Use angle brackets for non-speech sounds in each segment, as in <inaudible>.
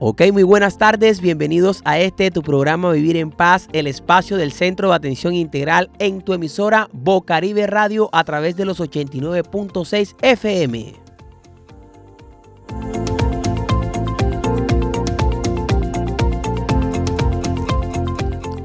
Ok, muy buenas tardes, bienvenidos a este tu programa Vivir en Paz, el espacio del Centro de Atención Integral en tu emisora Bocaribe Radio a través de los 89.6 FM.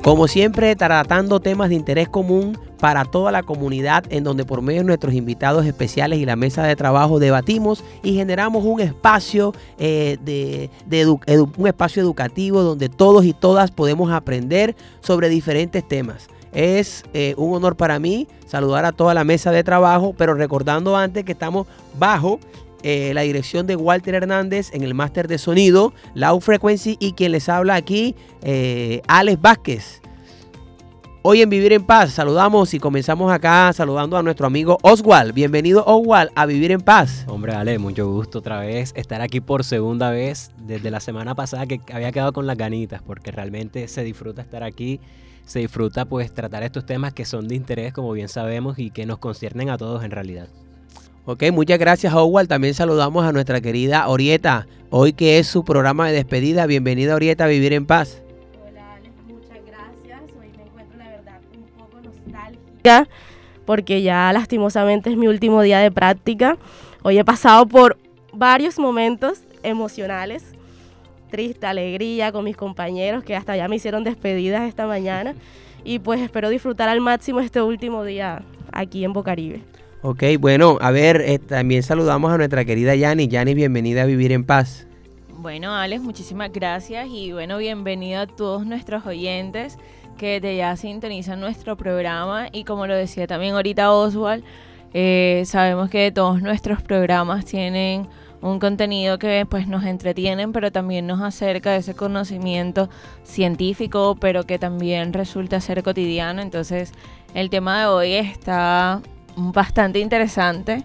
Como siempre, tratando temas de interés común para toda la comunidad en donde por medio de nuestros invitados especiales y la mesa de trabajo debatimos y generamos un espacio, eh, de, un espacio educativo donde todos y todas podemos aprender sobre diferentes temas. Es eh, un honor para mí saludar a toda la mesa de trabajo, pero recordando antes que estamos bajo eh, la dirección de Walter Hernández en el máster de sonido, Low Frequency y quien les habla aquí, Alex Vázquez. Hoy en Vivir en Paz saludamos y comenzamos acá saludando a nuestro amigo Oswald. Bienvenido Oswald a Vivir en Paz. Hombre, Ale, mucho gusto otra vez estar aquí por segunda vez desde la semana pasada que había quedado con las ganitas porque realmente se disfruta estar aquí, se disfruta pues tratar estos temas que son de interés como bien sabemos y que nos conciernen a todos en realidad. Ok, muchas gracias Oswald. También saludamos a nuestra querida Orieta, hoy que es su programa de despedida. Bienvenida Orieta a Vivir en Paz. Porque ya lastimosamente es mi último día de práctica. Hoy he pasado por varios momentos emocionales, triste, alegría con mis compañeros que hasta ya me hicieron despedidas esta mañana <laughs> y pues espero disfrutar al máximo este último día aquí en Bocaribe. Ok, bueno, a ver, eh, también saludamos a nuestra querida Yani. Yani, bienvenida a Vivir en Paz. Bueno, Alex, muchísimas gracias y bueno, bienvenido a todos nuestros oyentes que de ya sintonizan nuestro programa y como lo decía también ahorita Oswald, eh, sabemos que todos nuestros programas tienen un contenido que pues nos entretienen, pero también nos acerca de ese conocimiento científico, pero que también resulta ser cotidiano. Entonces, el tema de hoy está bastante interesante.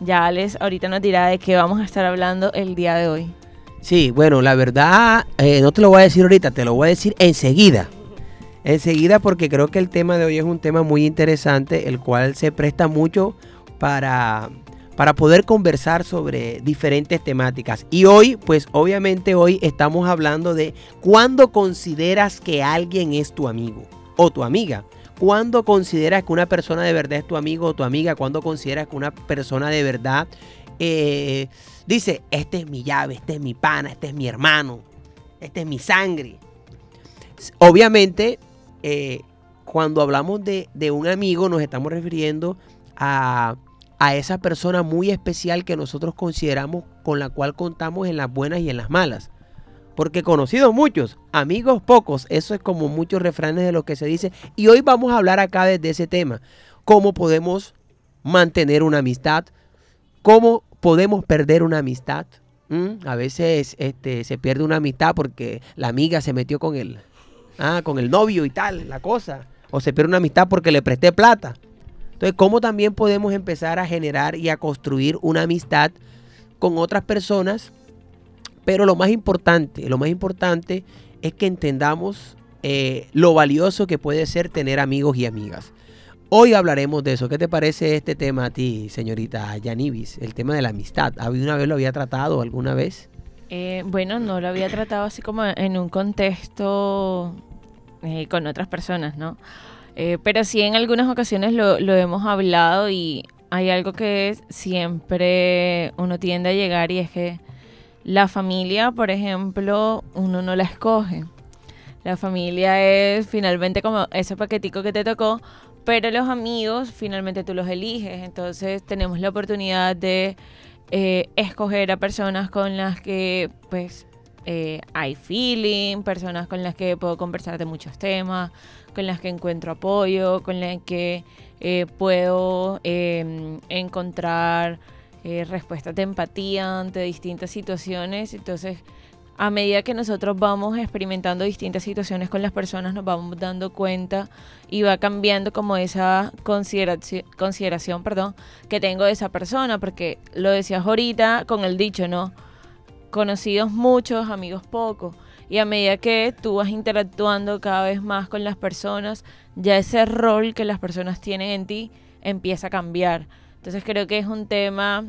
Ya les ahorita nos dirá de qué vamos a estar hablando el día de hoy. Sí, bueno, la verdad, eh, no te lo voy a decir ahorita, te lo voy a decir enseguida enseguida porque creo que el tema de hoy es un tema muy interesante, el cual se presta mucho para, para poder conversar sobre diferentes temáticas. Y hoy, pues obviamente hoy estamos hablando de cuándo consideras que alguien es tu amigo o tu amiga. ¿Cuándo consideras que una persona de verdad es tu amigo o tu amiga? ¿Cuándo consideras que una persona de verdad eh, dice, este es mi llave, este es mi pana, este es mi hermano, este es mi sangre? Obviamente eh, cuando hablamos de, un amigo nos estamos refiriendo a, esa persona muy especial que nosotros consideramos con la cual contamos en las buenas y en las malas. Porque conocidos muchos, amigos pocos, eso es como muchos refranes de lo que se dice. Y hoy vamos a hablar acá desde ese tema. Cómo podemos mantener una amistad, cómo podemos perder una amistad. A veces este, se pierde una amistad porque la amiga se metió con él ah, con el novio y tal, la cosa. O se pierde una amistad porque le presté plata. Entonces, ¿cómo también podemos empezar a generar y a construir una amistad con otras personas? Pero lo más importante, lo más importante es que entendamos eh, lo valioso que puede ser tener amigos y amigas. Hoy hablaremos de eso. ¿Qué te parece este tema a ti, señorita Yanibis? El tema de la amistad. ¿Alguna vez lo había tratado alguna vez? Eh, bueno, no lo había tratado así como en un contexto eh, con otras personas, ¿no? Eh, pero sí en algunas ocasiones lo, hemos hablado y hay algo que siempre uno tiende a llegar y es que la familia, por ejemplo, uno no la escoge. La familia es finalmente como ese paquetico que te tocó, pero los amigos finalmente tú los eliges. Entonces tenemos la oportunidad de eh, escoger a personas con las que pues eh, hay feeling, personas con las que puedo conversar de muchos temas, con las que encuentro apoyo, con las que eh, puedo em, encontrar respuestas de empatía ante distintas situaciones. Entonces, a medida que nosotros vamos experimentando distintas situaciones con las personas, nos vamos dando cuenta y va cambiando como esa consideración, consideración perdón, que tengo de esa persona, porque lo decías ahorita con el dicho, ¿no? Conocidos muchos, amigos pocos. Y a medida que tú vas interactuando cada vez más con las personas, ya ese rol que las personas tienen en ti empieza a cambiar. Entonces creo que es un tema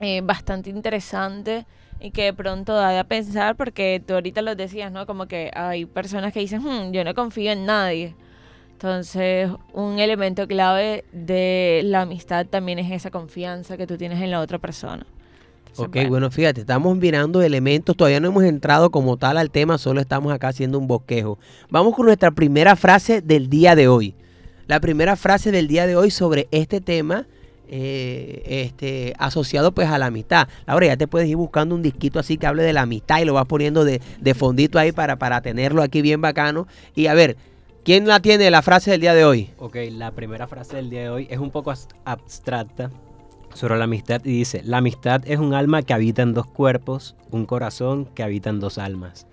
eh, bastante interesante y que de pronto da a pensar porque tú ahorita lo decías, ¿no? Como que hay personas que dicen, "Hmm, yo no confío en nadie. Entonces, un elemento clave de la amistad también es esa confianza que tú tienes en la otra persona. ok, bueno. fíjate, estamos mirando elementos, todavía no hemos entrado como tal al tema, solo estamos acá haciendo un bosquejo. Vamos con nuestra primera frase del día de hoy. La primera frase del día de hoy sobre este tema eh, este, asociado pues a la amistad. Ahora ya te puedes ir buscando un disquito así que hable de la amistad y lo vas poniendo de, de fondito ahí para, para tenerlo aquí bien bacano. Y a ver, ¿quién la tiene la frase del día de hoy? Ok, la primera frase del día de hoy es un poco abstracta sobre la amistad y dice, la amistad es un alma que habita en dos cuerpos, un corazón que habita en dos almas.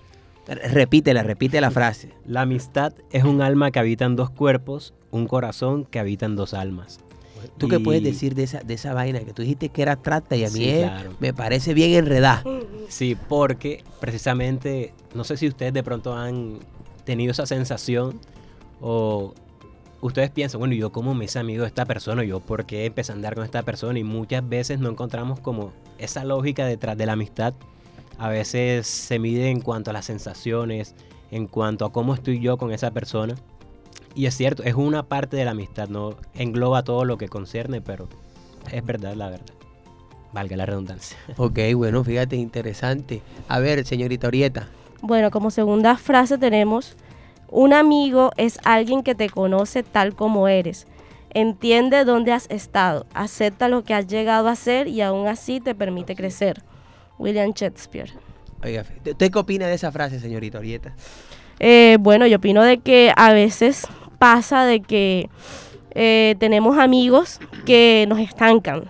Repítela, repite la frase. <laughs> La amistad es un alma que habita en dos cuerpos, un corazón que habita en dos almas. ¿Tú qué puedes decir de esa, de esa vaina? Que tú dijiste que era trata y a mí me parece bien enredada. Sí, porque precisamente, no sé si ustedes de pronto han tenido esa sensación o ustedes piensan, bueno, yo cómo me hice amigo de esta persona, yo por qué empecé a andar con esta persona y muchas veces no encontramos como esa lógica detrás de la amistad. A veces se mide en cuanto a las sensaciones, en cuanto a cómo estoy yo con esa persona. Y es cierto, es una parte de la amistad, no engloba todo lo que concierne, pero es verdad la verdad. Valga la redundancia. <laughs> Ok, bueno, fíjate, interesante. A ver, señorita Orieta. Bueno, como segunda frase tenemos, un amigo es alguien que te conoce tal como eres. Entiende dónde has estado, acepta lo que has llegado a ser y aún así te permite crecer. William Shakespeare. Oiga, ¿usted qué opina de esa frase, señorita Orieta? Eh, bueno, yo opino de que a veces pasa de que eh, tenemos amigos que nos estancan,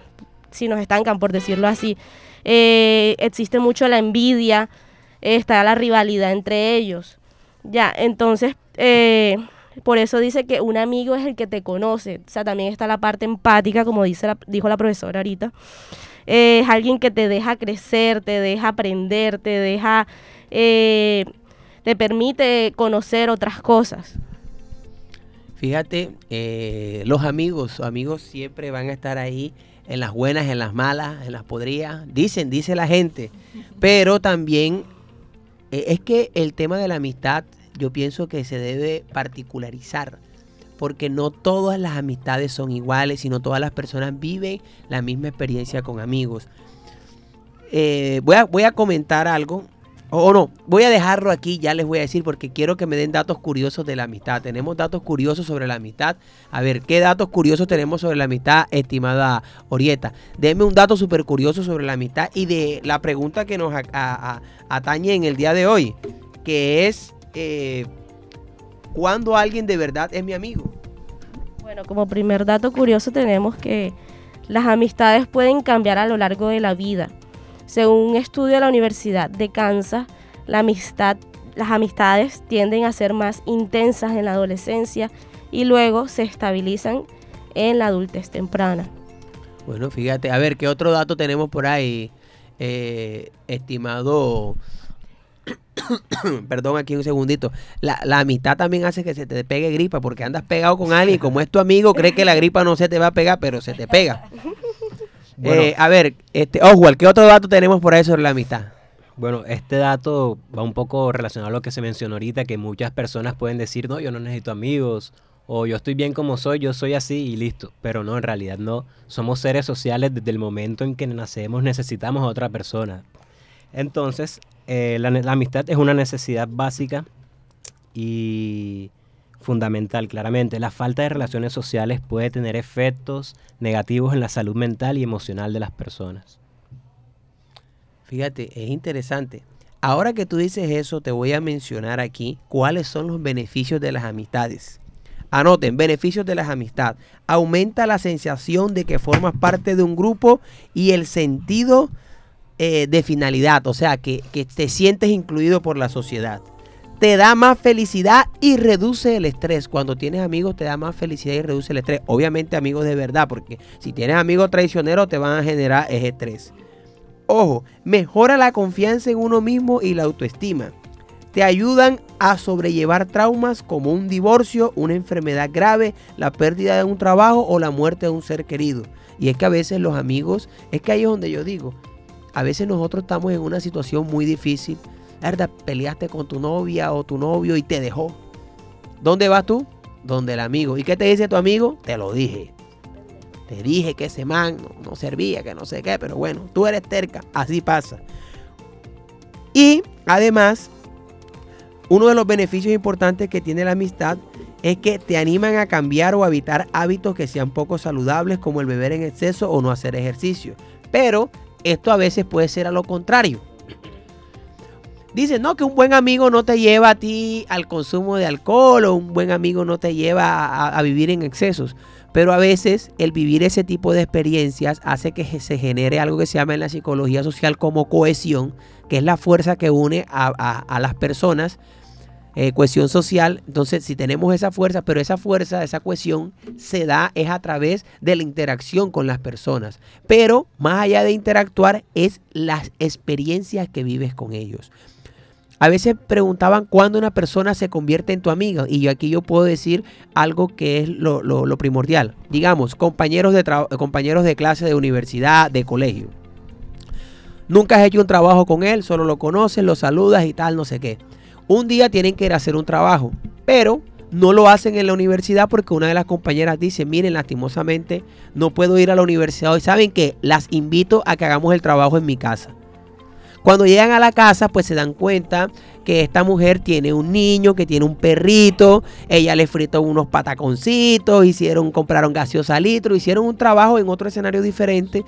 si nos estancan por decirlo así. Eh, existe mucho la envidia, está la rivalidad entre ellos. Ya, entonces, por eso dice que un amigo es el que te conoce. O sea, también está la parte empática, como dice dijo la profesora ahorita. es alguien que te deja crecer, te deja aprender, te deja te permite conocer otras cosas. Fíjate, eh, los amigos, amigos siempre van a estar ahí en las buenas, en las malas, en las podridas. Dicen, dice la gente. Pero también eh, es que el tema de la amistad yo pienso que se debe particularizar. Porque no todas las amistades son iguales, sino todas las personas viven la misma experiencia con amigos. Eh, voy, a, voy a comentar algo o no, voy a dejarlo aquí, ya les voy a decir, porque quiero que me den datos curiosos de la amistad. Tenemos datos curiosos sobre la amistad. A ver, ¿qué datos curiosos tenemos sobre la amistad, estimada Orieta? Denme un dato súper curioso sobre la amistad y de la pregunta que nos atañe en el día de hoy, que es, eh, ¿cuándo alguien de verdad es mi amigo? Bueno, como primer dato curioso tenemos que las amistades pueden cambiar a lo largo de la vida según un estudio de la Universidad de Kansas, la amistad, las amistades tienden a ser más intensas en la adolescencia y luego se estabilizan en la adultez temprana. Bueno, fíjate, a ver, ¿qué otro dato tenemos por ahí, eh, estimado? <coughs> Perdón, aquí un segundito. La, la, amistad también hace que se te pegue gripa porque andas pegado con alguien y como es tu amigo, cree que la gripa no se te va a pegar, pero se te pega. <laughs> Eh, a ver, este, Oswald, ¿qué otro dato tenemos por ahí sobre la amistad? Bueno, este dato va un poco relacionado a lo que se mencionó ahorita, que muchas personas pueden decir, no, yo no necesito amigos, o yo estoy bien como soy, yo soy así y listo. Pero no, en realidad no. Somos seres sociales desde el momento en que nacemos, necesitamos a otra persona. Entonces, eh, la, la amistad es una necesidad básica y fundamental, claramente. La falta de relaciones sociales puede tener efectos negativos en la salud mental y emocional de las personas. Fíjate, es interesante. Ahora que tú dices eso, te voy a mencionar aquí cuáles son los beneficios de las amistades. Anoten, beneficios de las amistades. Aumenta la sensación de que formas parte de un grupo y el sentido eh, de finalidad, o sea, que, que te sientes incluido por la sociedad te da más felicidad y reduce el estrés. Cuando tienes amigos te da más felicidad y reduce el estrés. Obviamente amigos de verdad, porque si tienes amigos traicioneros te van a generar ese estrés. Ojo, mejora la confianza en uno mismo y la autoestima. te ayudan a sobrellevar traumas como un divorcio, una enfermedad grave, la pérdida de un trabajo o la muerte de un ser querido. Y es que a veces los amigos, es que ahí es donde yo digo, a veces nosotros estamos en una situación muy difícil. ¿Verdad? Peleaste con tu novia o tu novio y te dejó. ¿Dónde vas tú? Donde el amigo. ¿Y qué te dice tu amigo? Te lo dije. Te dije que ese man no, no servía, que no sé qué, pero bueno, tú eres terca. Así pasa. Y además, uno de los beneficios importantes que tiene la amistad es que te animan a cambiar o evitar hábitos que sean poco saludables como el beber en exceso o no hacer ejercicio. Pero esto a veces puede ser a lo contrario. Dicen, no, que un buen amigo no te lleva a ti al consumo de alcohol o un buen amigo no te lleva a, vivir en excesos. Pero a veces el vivir ese tipo de experiencias hace que se genere algo que se llama en la psicología social como cohesión, que es la fuerza que une a las personas eh, cohesión social. Entonces, si tenemos esa fuerza, pero esa fuerza, esa cohesión se da es a través de la interacción con las personas. Pero más allá de interactuar es las experiencias que vives con ellos. A veces preguntaban cuándo una persona se convierte en tu amiga y yo aquí yo puedo decir algo que es lo, primordial. Digamos, compañeros de, compañeros de clase de universidad, de colegio. Nunca has hecho un trabajo con él, solo lo conoces, lo saludas y tal, no sé qué. Un día tienen que ir a hacer un trabajo, pero no lo hacen en la universidad porque una de las compañeras dice, miren, lastimosamente no puedo ir a la universidad hoy. ¿Saben qué? Las invito a que hagamos el trabajo en mi casa. Cuando llegan a la casa, pues se dan cuenta que esta mujer tiene un niño, que tiene un perrito, ella le fritó unos pataconcitos, hicieron, compraron gaseosa litro, hicieron un trabajo en otro escenario diferente.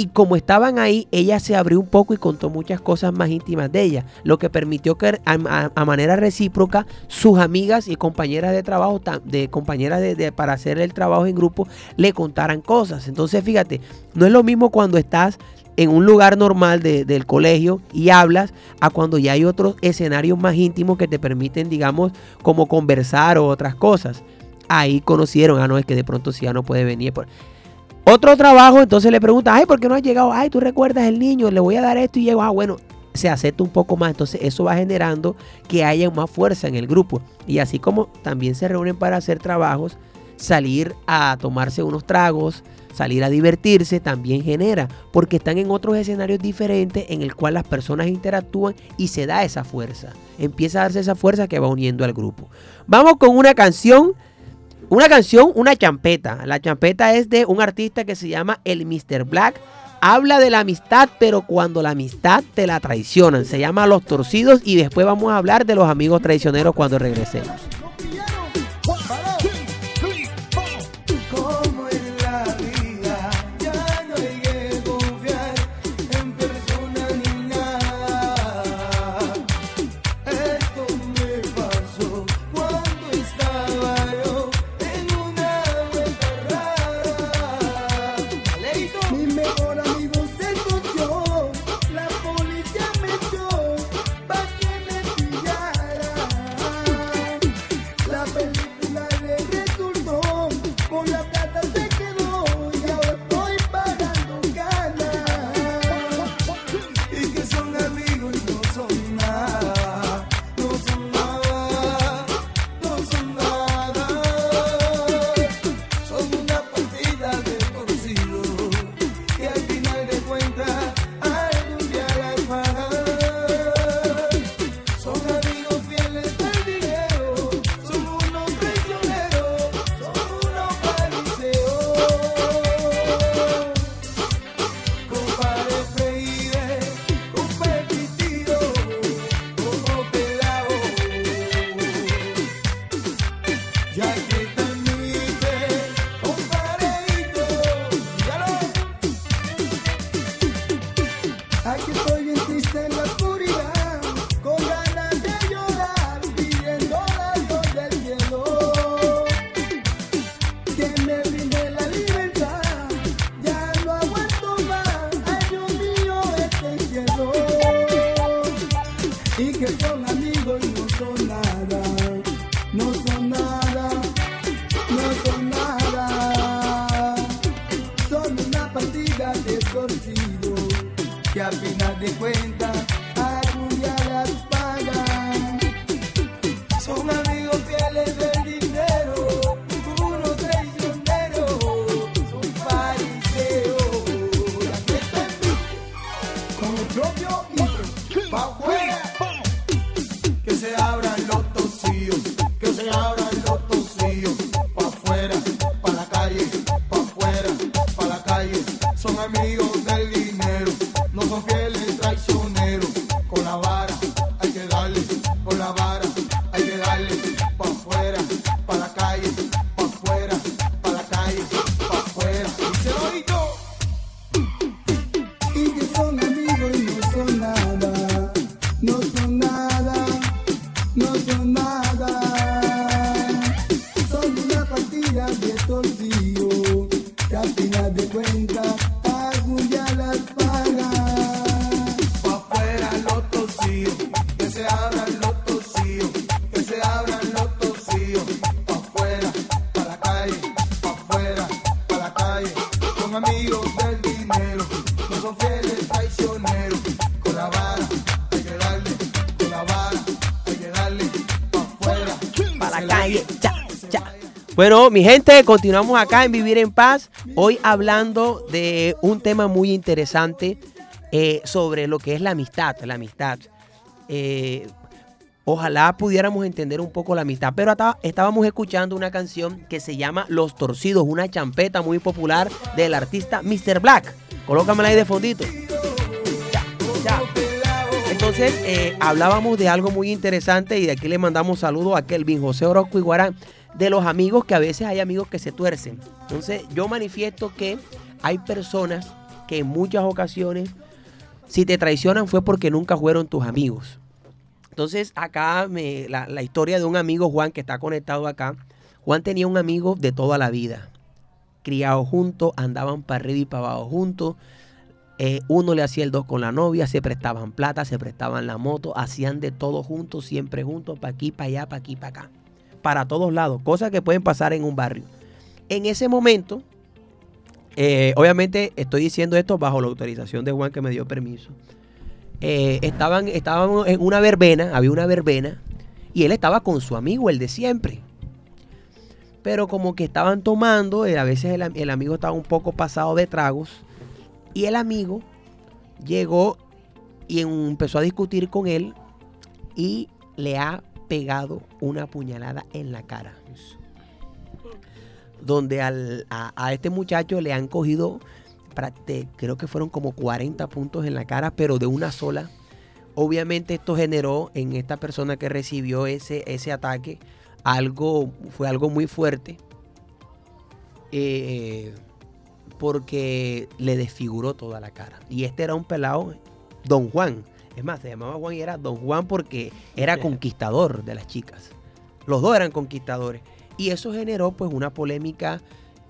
Y como estaban ahí, ella se abrió un poco y contó muchas cosas más íntimas de ella, lo que permitió que a, manera recíproca sus amigas y compañeras de trabajo, de compañeras de, para hacer el trabajo en grupo, le contaran cosas. Entonces, fíjate, no es lo mismo cuando estás en un lugar normal de, del colegio y hablas a cuando ya hay otros escenarios más íntimos que te permiten, digamos, como conversar o otras cosas. Ahí conocieron, ah, no, es que de pronto si ya no puede venir. Otro trabajo, entonces le pregunta, ay, ¿por qué no has llegado? Ay, tú recuerdas el niño, le voy a dar esto y llego, ah, bueno, se acepta un poco más. Entonces eso va generando que haya más fuerza en el grupo. Y así como también se reúnen para hacer trabajos, salir a tomarse unos tragos, salir a divertirse también genera, porque están en otros escenarios diferentes en el cual las personas interactúan y se da esa fuerza. Empieza a darse esa fuerza que va uniendo al grupo. Vamos con una canción, una canción, una champeta. La champeta es de un artista que se llama el Mr. Black. Habla de la amistad, pero cuando la amistad te la traicionan. Se llama Los Torcidos y después vamos a hablar de los amigos traicioneros cuando regresemos. La calle. cha, cha. Bueno, mi gente, continuamos acá en Vivir en Paz. Hoy hablando de un tema muy interesante eh, sobre lo que es la amistad. La amistad. Eh, ojalá pudiéramos entender un poco la amistad. Pero estábamos escuchando una canción que se llama Los Torcidos, una champeta muy popular del artista Mr. Black. Colócamela ahí de fondito. Entonces, eh, hablábamos de algo muy interesante y de aquí le mandamos saludos a Kelvin José Orozco Iguarán, de los amigos que a veces hay amigos que se tuercen. Entonces, yo manifiesto que hay personas que en muchas ocasiones, si te traicionan fue porque nunca fueron tus amigos. Entonces, acá me, la, la historia de un amigo Juan que está conectado acá. Juan tenía un amigo de toda la vida. Criados juntos, andaban para arriba y para abajo juntos. Eh, uno le hacía el dos con la novia, se prestaban plata, se prestaban la moto, hacían de todo juntos, siempre juntos, para aquí, para allá, para aquí, para acá. Para todos lados, cosas que pueden pasar en un barrio. En ese momento, eh, obviamente estoy diciendo esto bajo la autorización de Juan que me dio permiso. Eh, estaban, en una verbena, había una verbena, y él estaba con su amigo, el de siempre. Pero como que estaban tomando, eh, a veces el amigo estaba un poco pasado de tragos, y el amigo llegó y empezó a discutir con él y le ha pegado una puñalada en la cara. Donde al- a, este muchacho le han cogido, creo que fueron como 40 puntos en la cara, pero de una sola. Obviamente esto generó en esta persona que recibió ese, ese ataque algo, fue algo muy fuerte. Eh, porque le desfiguró toda la cara. Y este era un pelado, Don Juan. Es más, se llamaba Juan y era Don Juan porque era conquistador de las chicas. Los dos eran conquistadores. Y eso generó pues una polémica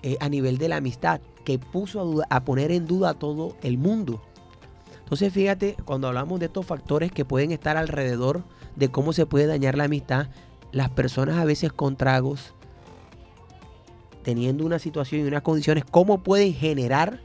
eh, a nivel de la amistad que puso a, duda- a poner en duda a todo el mundo. Entonces fíjate, cuando hablamos de estos factores que pueden estar alrededor de cómo se puede dañar la amistad, las personas a veces con tragos, teniendo una situación y unas condiciones, cómo pueden generar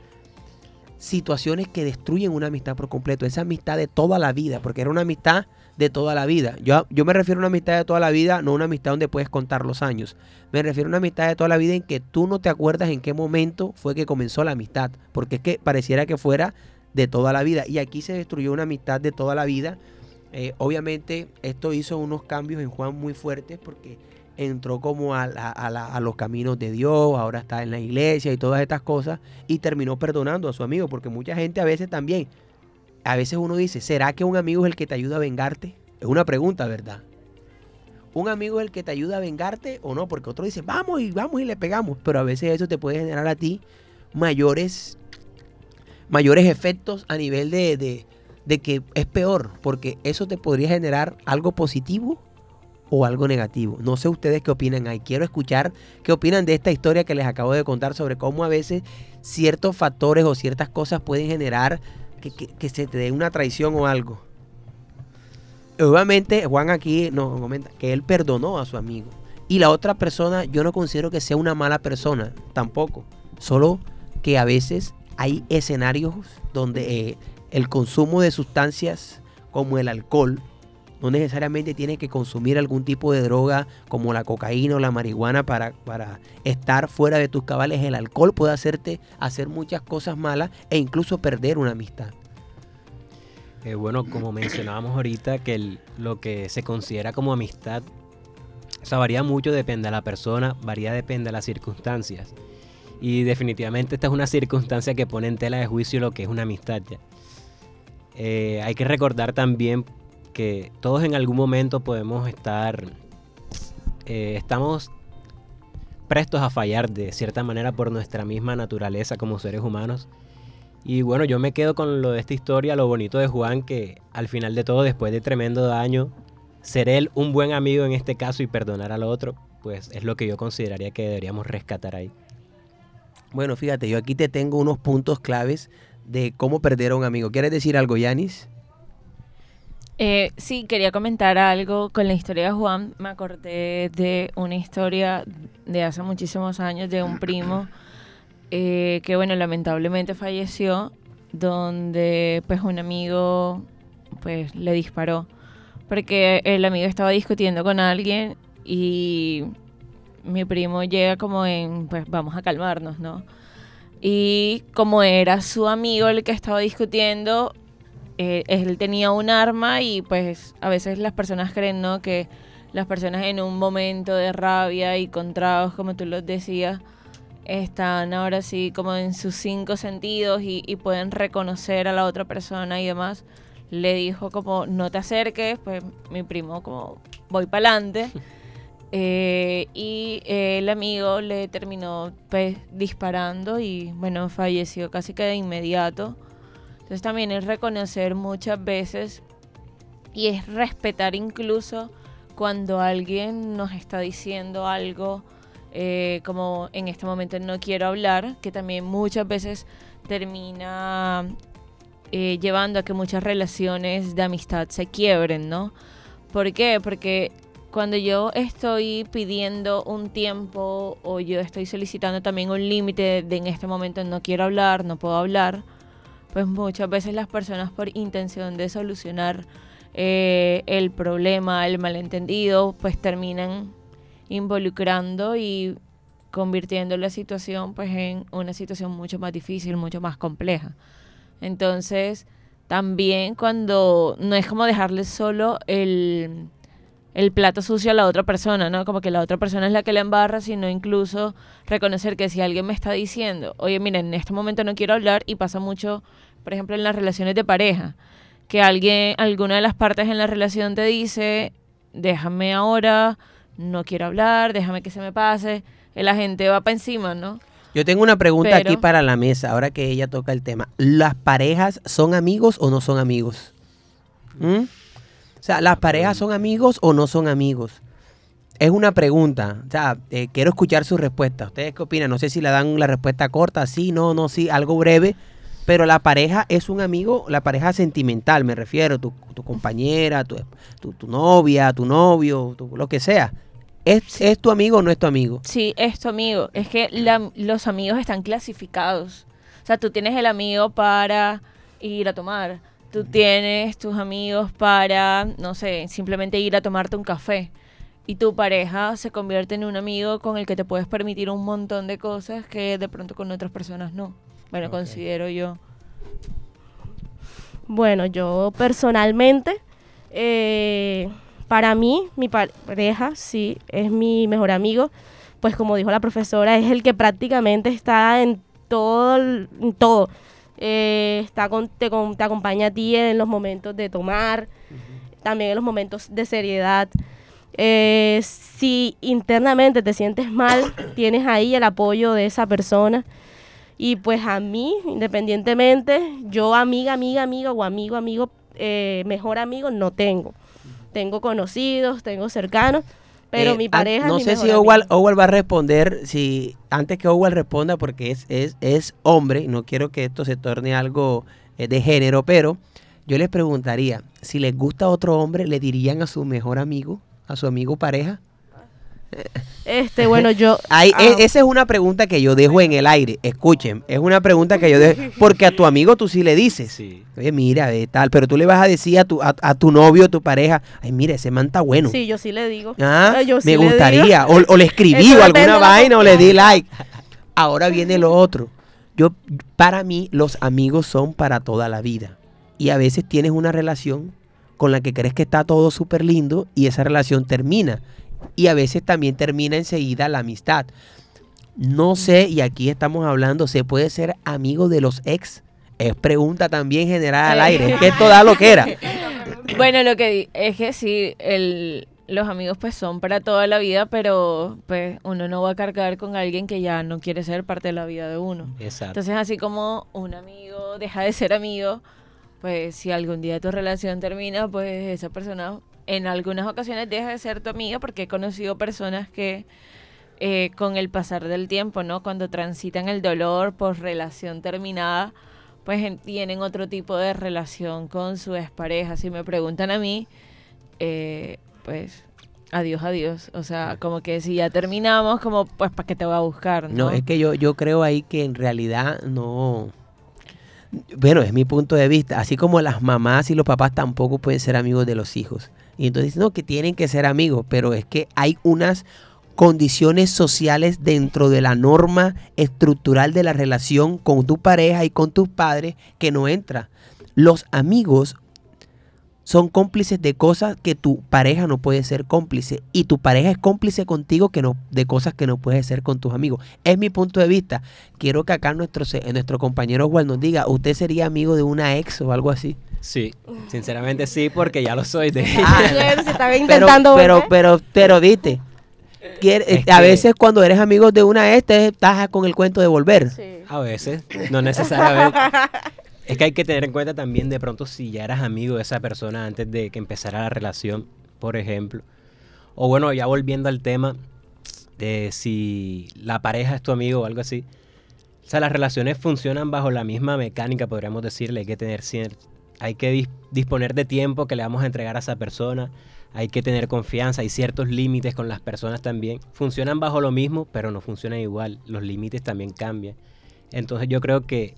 situaciones que destruyen una amistad por completo. Esa amistad de toda la vida, porque era una amistad de toda la vida. Yo, yo me refiero a una amistad de toda la vida, no una amistad donde puedes contar los años. Me refiero a una amistad de toda la vida en que tú no te acuerdas en qué momento fue que comenzó la amistad, porque es que pareciera que fuera de toda la vida. Y aquí se destruyó una amistad de toda la vida. Eh, obviamente esto hizo unos cambios en Juan muy fuertes porque entró como a, la- a la- a los caminos de Dios, ahora está en la iglesia y todas estas cosas, y terminó perdonando a su amigo, porque mucha gente a veces también, a veces uno dice, ¿será que un amigo es el que te ayuda a vengarte? Es una pregunta, ¿verdad? ¿Un amigo es el que te ayuda a vengarte o no? Porque otro dice, vamos y vamos y le pegamos, pero a veces eso te puede generar a ti mayores, mayores efectos a nivel de, de, de que es peor, porque eso te podría generar algo positivo o algo negativo. No sé ustedes qué opinan ahí. Quiero escuchar qué opinan de esta historia que les acabo de contar sobre cómo a veces ciertos factores o ciertas cosas pueden generar que, que- se te dé una traición o algo. Obviamente Juan aquí nos comenta que él perdonó a su amigo. Y la otra persona yo no considero que sea una mala persona, tampoco. Solo que a veces hay escenarios donde eh, el consumo de sustancias como el alcohol no necesariamente tienes que consumir algún tipo de droga como la cocaína o la marihuana para, para estar fuera de tus cabales. El alcohol puede hacerte hacer muchas cosas malas e incluso perder una amistad. Eh, bueno, como mencionábamos ahorita, que lo que se considera como amistad, o sea, varía mucho, depende de la persona, varía depende de las circunstancias. Y definitivamente esta es una circunstancia que pone en tela de juicio lo que es una amistad. Eh, hay que recordar también que todos en algún momento podemos estar, eh, estamos prestos a fallar de cierta manera por nuestra misma naturaleza como seres humanos. Y bueno, yo me quedo con lo de esta historia, lo bonito de Juan, que al final de todo, después de tremendo daño, ser él un buen amigo en este caso y perdonar al otro, pues es lo que yo consideraría que deberíamos rescatar ahí. Bueno, fíjate, yo aquí te tengo unos puntos claves de cómo perder a un amigo. ¿Quieres decir algo, Yanis? Eh, sí, quería comentar algo con la historia de Juan. Me acordé de una historia de hace muchísimos años de un <clears throat> primo eh, que, bueno, lamentablemente falleció, donde pues un amigo pues le disparó porque el amigo estaba discutiendo con alguien y mi primo llega como en, pues vamos a calmarnos, ¿no? Y como era su amigo el que estaba discutiendo, eh, él tenía un arma y pues a veces las personas creen, ¿no? Que las personas en un momento de rabia y con tragos, como tú lo decías, están ahora sí como en sus cinco sentidos y, y pueden reconocer a la otra persona y demás. Le dijo como, no te acerques, pues mi primo como, voy para adelante. <laughs> Eh, y eh, el amigo le terminó pues, disparando y bueno, falleció casi que de inmediato. Entonces también es reconocer muchas veces y es respetar incluso cuando alguien nos está diciendo algo eh, como en este momento no quiero hablar, que también muchas veces termina eh, llevando a que muchas relaciones de amistad se quiebren, ¿no? ¿Por qué? Porque cuando yo estoy pidiendo un tiempo o yo estoy solicitando también un límite de en este momento no quiero hablar, no puedo hablar, pues muchas veces las personas por intención de solucionar eh, el problema, el malentendido, pues terminan involucrando y convirtiendo la situación pues en una situación mucho más difícil, mucho más compleja. Entonces, también cuando no es como dejarle solo el, el plato sucio a la otra persona, ¿no? Como que la otra persona es la que la embarra, sino incluso reconocer que si alguien me está diciendo, oye, miren, en este momento no quiero hablar, y pasa mucho, por ejemplo, en las relaciones de pareja, que alguien, alguna de las partes en la relación te dice, déjame ahora, no quiero hablar, déjame que se me pase, la gente va para encima, ¿no? Yo tengo una pregunta Pero- aquí para la mesa, ahora que ella toca el tema. ¿Las parejas son amigos o no son amigos? ¿Mm? O sea, ¿las parejas son amigos o no son amigos? Es una pregunta. O sea, eh, quiero escuchar su respuesta. ¿Ustedes qué opinan? No sé si le dan la respuesta corta, sí, no, no, sí, algo breve. Pero la pareja es un amigo, la pareja sentimental, me refiero, tu, tu compañera, tu, tu, tu novia, tu novio, tu- lo que sea. ¿Es, ¿Es tu amigo o no es tu amigo? Sí, es tu amigo. Es que la- los amigos están clasificados. O sea, tú tienes el amigo para ir a tomar. Tú tienes tus amigos para, no sé, simplemente ir a tomarte un café. Y tu pareja se convierte en un amigo con el que te puedes permitir un montón de cosas que de pronto con otras personas no. Bueno, considero yo. Bueno, yo personalmente, eh, para mí, mi pareja, sí, es mi mejor amigo. Pues como dijo la profesora, es el que prácticamente está en todo, en todo. Eh, está con, te, con- te acompaña a ti en los momentos de tomar, también en los momentos de seriedad. Eh, si internamente te sientes mal, tienes ahí el apoyo de esa persona. Y pues a mí, independientemente, yo amiga, amiga, amiga o amigo, amigo, eh, mejor amigo no tengo. Tengo conocidos, tengo cercanos, pero Eh, mi pareja No es mi sé si Owal. Owal va a responder, si antes que Owal responda, porque es, es, es hombre, y no quiero que esto se torne algo eh, de género, pero yo les preguntaría, si les gusta otro hombre, ¿le dirían a su mejor amigo, a su amigo pareja? Este, bueno, yo... Ahí, ah, e- esa es una pregunta que yo dejo en el aire. Escuchen, es una pregunta que yo dejo. Porque a tu amigo tú sí le dices. Sí. Oye, mira, eh, tal. Pero tú le vas a decir a tu, a, a tu novio, a tu pareja, ay, mira, ese man está bueno. Sí, yo sí le digo. Ah, yo sí me le digo. gustaría. O, o le escribí o alguna vaina o le di like. Ahora viene lo otro. Yo, para mí, los amigos son para toda la vida. y a veces tienes una relación con la que crees que está todo súper lindo y esa relación termina. Y a veces también termina enseguida la amistad. No sé, y aquí estamos hablando, ¿se puede ser amigo de los ex? Es pregunta también general al aire, es que esto da lo que era. <laughs> Bueno, lo que di- es que sí, el, los amigos pues son para toda la vida, pero pues uno no va a cargar con alguien que ya no quiere ser parte de la vida de uno. Exacto. Entonces, así como un amigo deja de ser amigo, pues si algún día tu relación termina, pues esa persona en algunas ocasiones deja de ser tu amiga porque he conocido personas que eh, con el pasar del tiempo, ¿no? Cuando transitan el dolor por relación terminada, pues en- tienen otro tipo de relación con su expareja. Si me preguntan a mí, eh, pues adiós, adiós. O sea, como que si ya terminamos, como pues ¿para qué te voy a buscar? No, No, es que yo, yo creo ahí que en realidad no. Bueno, es mi punto de vista. Así como las mamás y los papás tampoco pueden ser amigos de los hijos. Y entonces, no, que tienen que ser amigos, pero es que hay unas condiciones sociales dentro de la norma estructural de la relación con tu pareja y con tus padres que no entra. Los amigos son cómplices de cosas que tu pareja no puede ser cómplice y tu pareja es cómplice contigo que no de cosas que no puedes ser con tus amigos. Es mi punto de vista. Quiero que acá nuestro se- nuestro compañero Juan nos diga, ¿usted sería amigo de una ex o algo así? Sí, sinceramente sí, porque ya lo soy de <laughs> ella. Ah, se estaba Pero intentando pero volver. pero pero viste. quiere- a que- veces cuando eres amigo de una ex te estás con el cuento de volver. Sí. A veces, no necesariamente. <laughs> Es que hay que tener en cuenta también de pronto si ya eras amigo de esa persona antes de que empezara la relación, por ejemplo. O bueno, ya volviendo al tema de si la pareja es tu amigo o algo así. O sea, las relaciones funcionan bajo la misma mecánica, podríamos decirle. Hay que tener hay que dis- disponer de tiempo que le vamos a entregar a esa persona. Hay que tener confianza, hay ciertos límites con las personas también. Funcionan bajo lo mismo, pero no funcionan igual. Los límites también cambian. Entonces yo creo que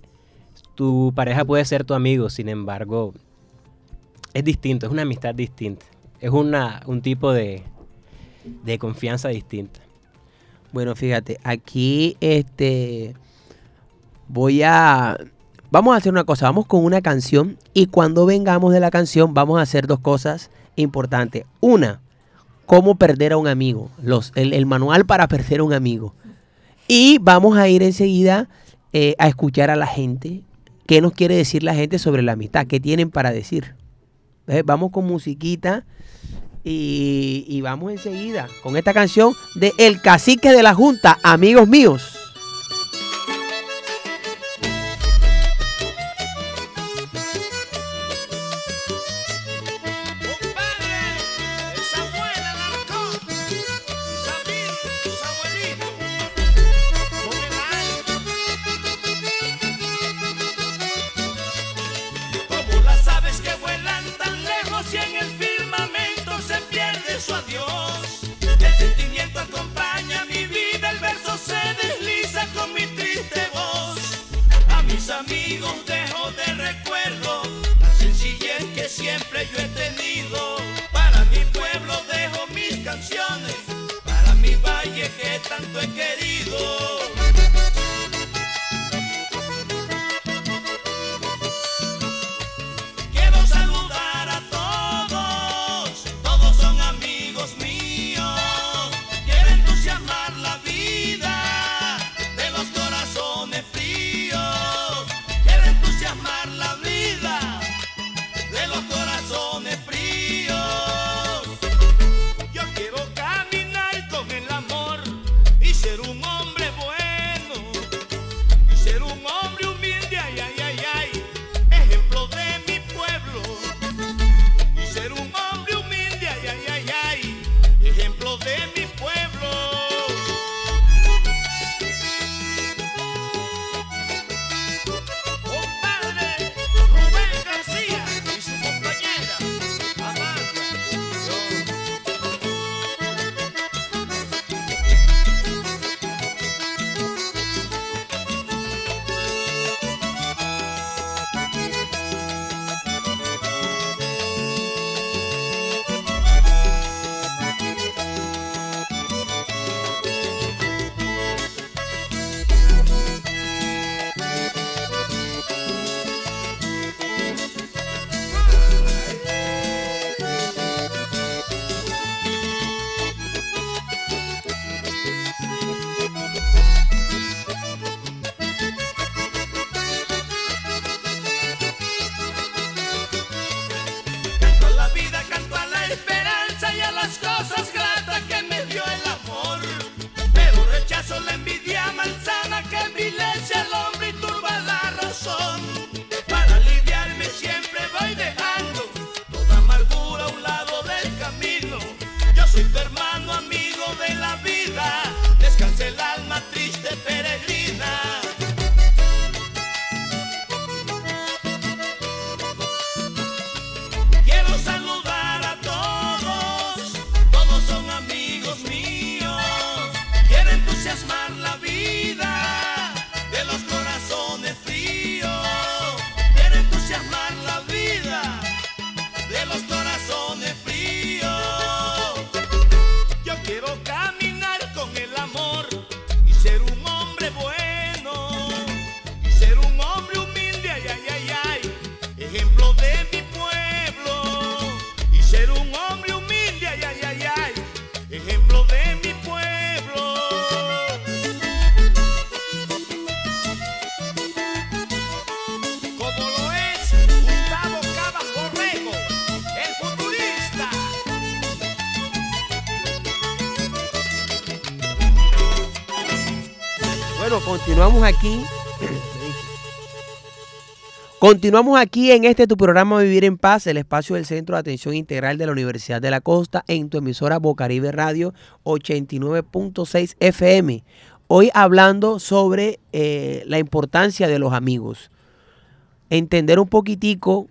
tu pareja puede ser tu amigo, sin embargo, es distinto, es una amistad distinta. Es una, un tipo de, de confianza distinta. Bueno, fíjate, aquí este voy a vamos a hacer una cosa, vamos con una canción y cuando vengamos de la canción vamos a hacer dos cosas importantes. Una, cómo perder a un amigo, los, el, el manual para perder a un amigo. Y vamos a ir enseguida eh, a escuchar a la gente, qué nos quiere decir la gente sobre la amistad, qué tienen para decir. Entonces, vamos con musiquita y, vamos enseguida con esta canción de El Cacique de la Junta, amigos míos. Continuamos aquí en este tu programa Vivir en Paz, el espacio del Centro de Atención Integral de la Universidad de la Costa, en tu emisora Bocaribe Radio 89.6 FM. Hoy hablando sobre eh, la importancia de los amigos. Entender un poquitico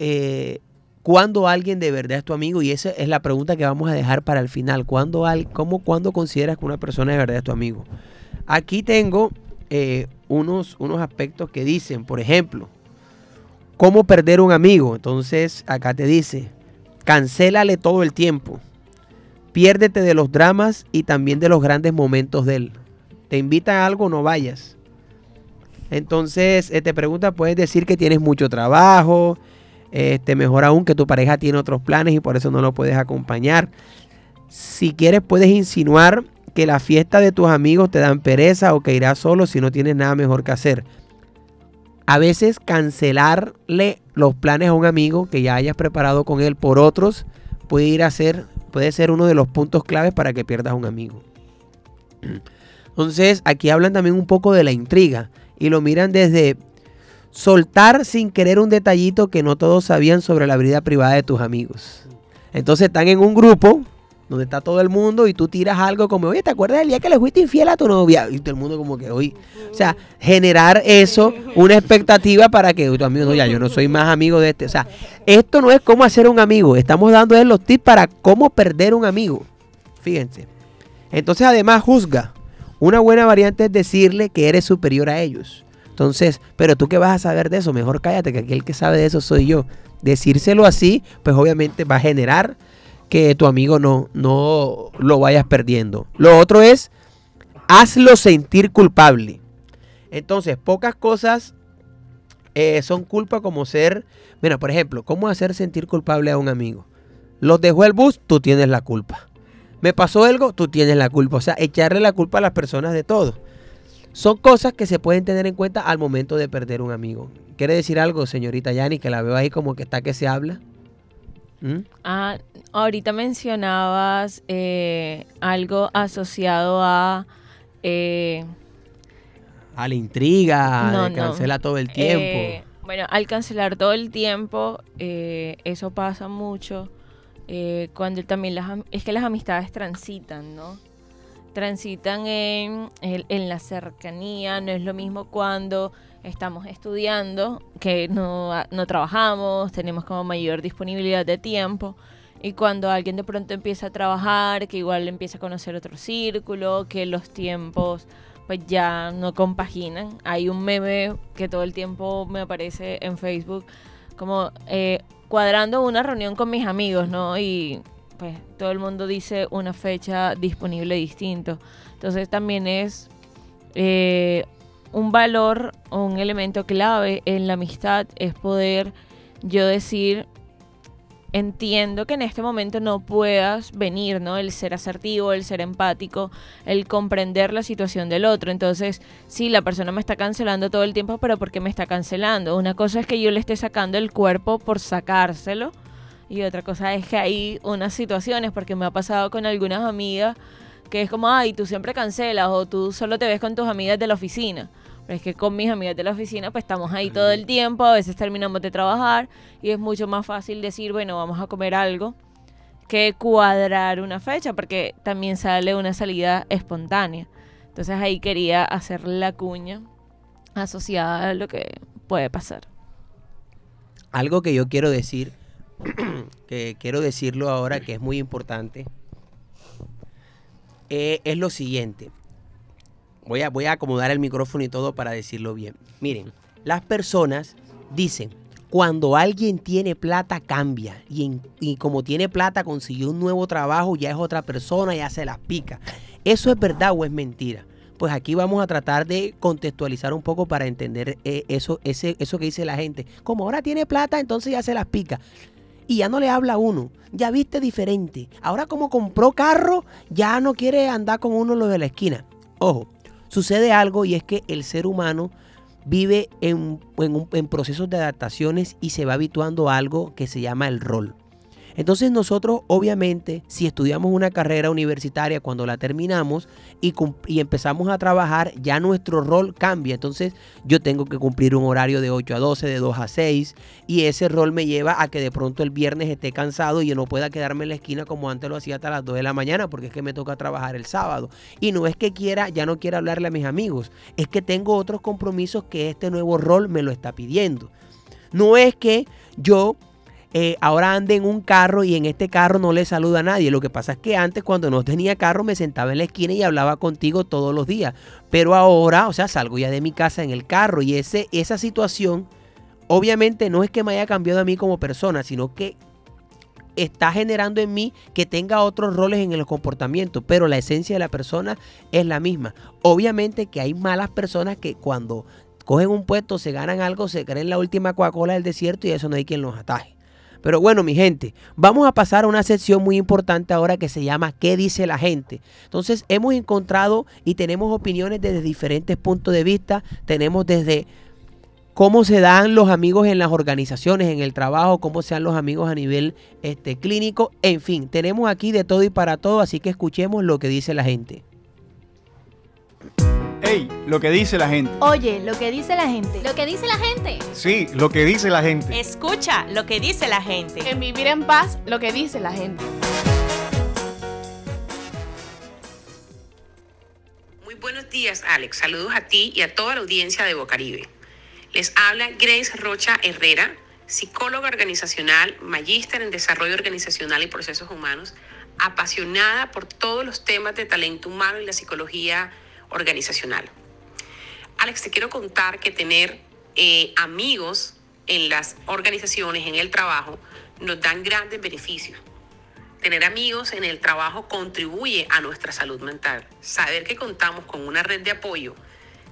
eh, cuándo alguien de verdad es tu amigo y esa es la pregunta que vamos a dejar para el final. ¿Cuándo, al- cómo, ¿Cuándo consideras que una persona de verdad es tu amigo? Aquí tengo eh, unos, unos aspectos que dicen, por ejemplo, cómo perder un amigo. Entonces, acá te dice, cancélale todo el tiempo. Piérdete de los dramas y también de los grandes momentos de él. Te invitan a algo, no vayas. Entonces, eh, te pregunta, puedes decir que tienes mucho trabajo, este, mejor aún que tu pareja tiene otros planes y por eso no lo puedes acompañar. Si quieres, puedes insinuar que la fiesta de tus amigos te dan pereza o que irás solo si no tienes nada mejor que hacer. A veces cancelarle los planes a un amigo que ya hayas preparado con él por otros puede ir a ser, puede ser uno de los puntos claves para que pierdas un amigo. <clears throat> Entonces, aquí hablan también un poco de la intriga y lo miran desde soltar sin querer un detallito que no todos sabían sobre la vida privada de tus amigos. Entonces están en un grupo donde está todo el mundo y tú tiras algo como, oye, ¿te acuerdas del día que le fuiste infiel a tu novia? Y todo el mundo como que, oye, o sea, generar eso, una expectativa para que tu amigo, no, ya yo no soy más amigo de este. O sea, esto no es cómo hacer un amigo, estamos dando él los tips para cómo perder un amigo. Fíjense. Entonces además juzga. Una buena variante es decirle que eres superior a ellos. Entonces, pero tú qué vas a saber de eso, mejor cállate, que aquí el que sabe de eso soy yo. Decírselo así, pues obviamente va a generar que tu amigo no, no lo vayas perdiendo. Lo otro es, hazlo sentir culpable. Entonces, pocas cosas eh, son culpa como ser, mira, por ejemplo, ¿cómo hacer sentir culpable a un amigo? Los dejó el bus, tú tienes la culpa. Me pasó algo, tú tienes la culpa. O sea, echarle la culpa a las personas de todo. Son cosas que se pueden tener en cuenta al momento de perder un amigo. ¿Quiere decir algo, señorita Yani, que la veo ahí como que está que se habla? ¿Mm? Ah, ahorita mencionabas eh, algo asociado a... eh, A la intriga, No, de no. cancela todo el tiempo. Eh, bueno, al cancelar todo el tiempo, eh, eso pasa mucho eh, cuando también las es que las amistades transitan, ¿no? Transitan en, el- en la cercanía, no es lo mismo cuando estamos estudiando, que no, no trabajamos, tenemos como mayor disponibilidad de tiempo, y cuando alguien de pronto empieza a trabajar, que igual empieza a conocer otro círculo, que los tiempos pues ya no compaginan. Hay un meme que todo el tiempo me aparece en Facebook como eh, cuadrando una reunión con mis amigos, ¿no? Y pues todo el mundo dice una fecha disponible distinto. Entonces también es eh, un valor un elemento clave en la amistad es poder yo decir entiendo que en este momento no puedas venir, ¿no? El ser asertivo, el ser empático, el comprender la situación del otro. Entonces, sí, la persona me está cancelando todo el tiempo, pero ¿por qué me está cancelando? Una cosa es que yo le esté sacando el cuerpo por sacárselo y otra cosa es que hay unas situaciones, porque me ha pasado con algunas amigas que es como, ay, tú siempre cancelas o tú solo te ves con tus amigas de la oficina. Pero es que con mis amigas de la oficina, pues estamos ahí todo el tiempo, a veces terminamos de trabajar y es mucho más fácil decir, bueno, vamos a comer algo que cuadrar una fecha, porque también sale una salida espontánea. Entonces ahí quería hacer la cuña asociada a lo que puede pasar. Algo que yo quiero decir, <clears throat> que quiero decirlo ahora, que es muy importante, eh, es lo siguiente. Voy a, voy a acomodar el micrófono y todo para decirlo bien. Miren, las personas dicen, cuando alguien tiene plata cambia y, en- y como tiene plata consiguió un nuevo trabajo, ya es otra persona, ya se las pica. ¿Eso es verdad o es mentira? pues aquí vamos a tratar de contextualizar un poco para entender eh, eso, eso que dice la gente. Como ahora tiene plata, entonces ya se las pica. Y ya no le habla a uno, ya viste diferente. Ahora como compró carro, ya no quiere andar con uno lo de la esquina. Ojo, sucede algo y es que el ser humano vive en, en en procesos de adaptaciones y se va habituando a algo que se llama el rol. Entonces nosotros obviamente si estudiamos una carrera universitaria cuando la terminamos y, empezamos a trabajar ya nuestro rol cambia. Entonces yo tengo que cumplir un horario de 8 a 12, de 2 a 6 y ese rol me lleva a que de pronto el viernes esté cansado y yo no pueda quedarme en la esquina como antes lo hacía hasta las 2 de la mañana porque es que me toca trabajar el sábado. Y no es que quiera, ya no quiera hablarle a mis amigos, es que tengo otros compromisos que este nuevo rol me lo está pidiendo. No es que yo eh, ahora ande en un carro y en este carro no le saluda a nadie. Lo que pasa es que antes cuando no tenía carro me sentaba en la esquina y hablaba contigo todos los días. Pero ahora, o sea, salgo ya de mi casa en el carro y ese, esa situación obviamente no es que me haya cambiado a mí como persona, sino que está generando en mí que tenga otros roles en el comportamiento, pero la esencia de la persona es la misma. Obviamente que hay malas personas que cuando cogen un puesto, se ganan algo, se creen la última Coca-Cola del desierto y eso no hay quien los ataje. Pero bueno, mi gente, vamos a pasar a una sección muy importante ahora que se llama ¿Qué dice la gente? Entonces hemos encontrado y tenemos opiniones desde diferentes puntos de vista. Tenemos desde cómo se dan los amigos en las organizaciones, en el trabajo, cómo se dan los amigos a nivel este, clínico. En fin, tenemos aquí de todo y para todo, así que escuchemos lo que dice la gente. Ey, lo que dice la gente. Oye, lo que dice la gente. Lo que dice la gente. Sí, lo que dice la gente. Escucha lo que dice la gente. En vivir en paz, lo que dice la gente. Muy buenos días, Alex. Saludos a ti y a toda la audiencia de Bocaribe. Les habla Grace Rocha Herrera, psicóloga organizacional, magíster en desarrollo organizacional y procesos humanos, apasionada por todos los temas de talento humano y la psicología organizacional. Alex, te quiero contar que tener eh, amigos en las organizaciones, en el trabajo, nos dan grandes beneficios. Tener amigos en el trabajo contribuye a nuestra salud mental. Saber que contamos con una red de apoyo,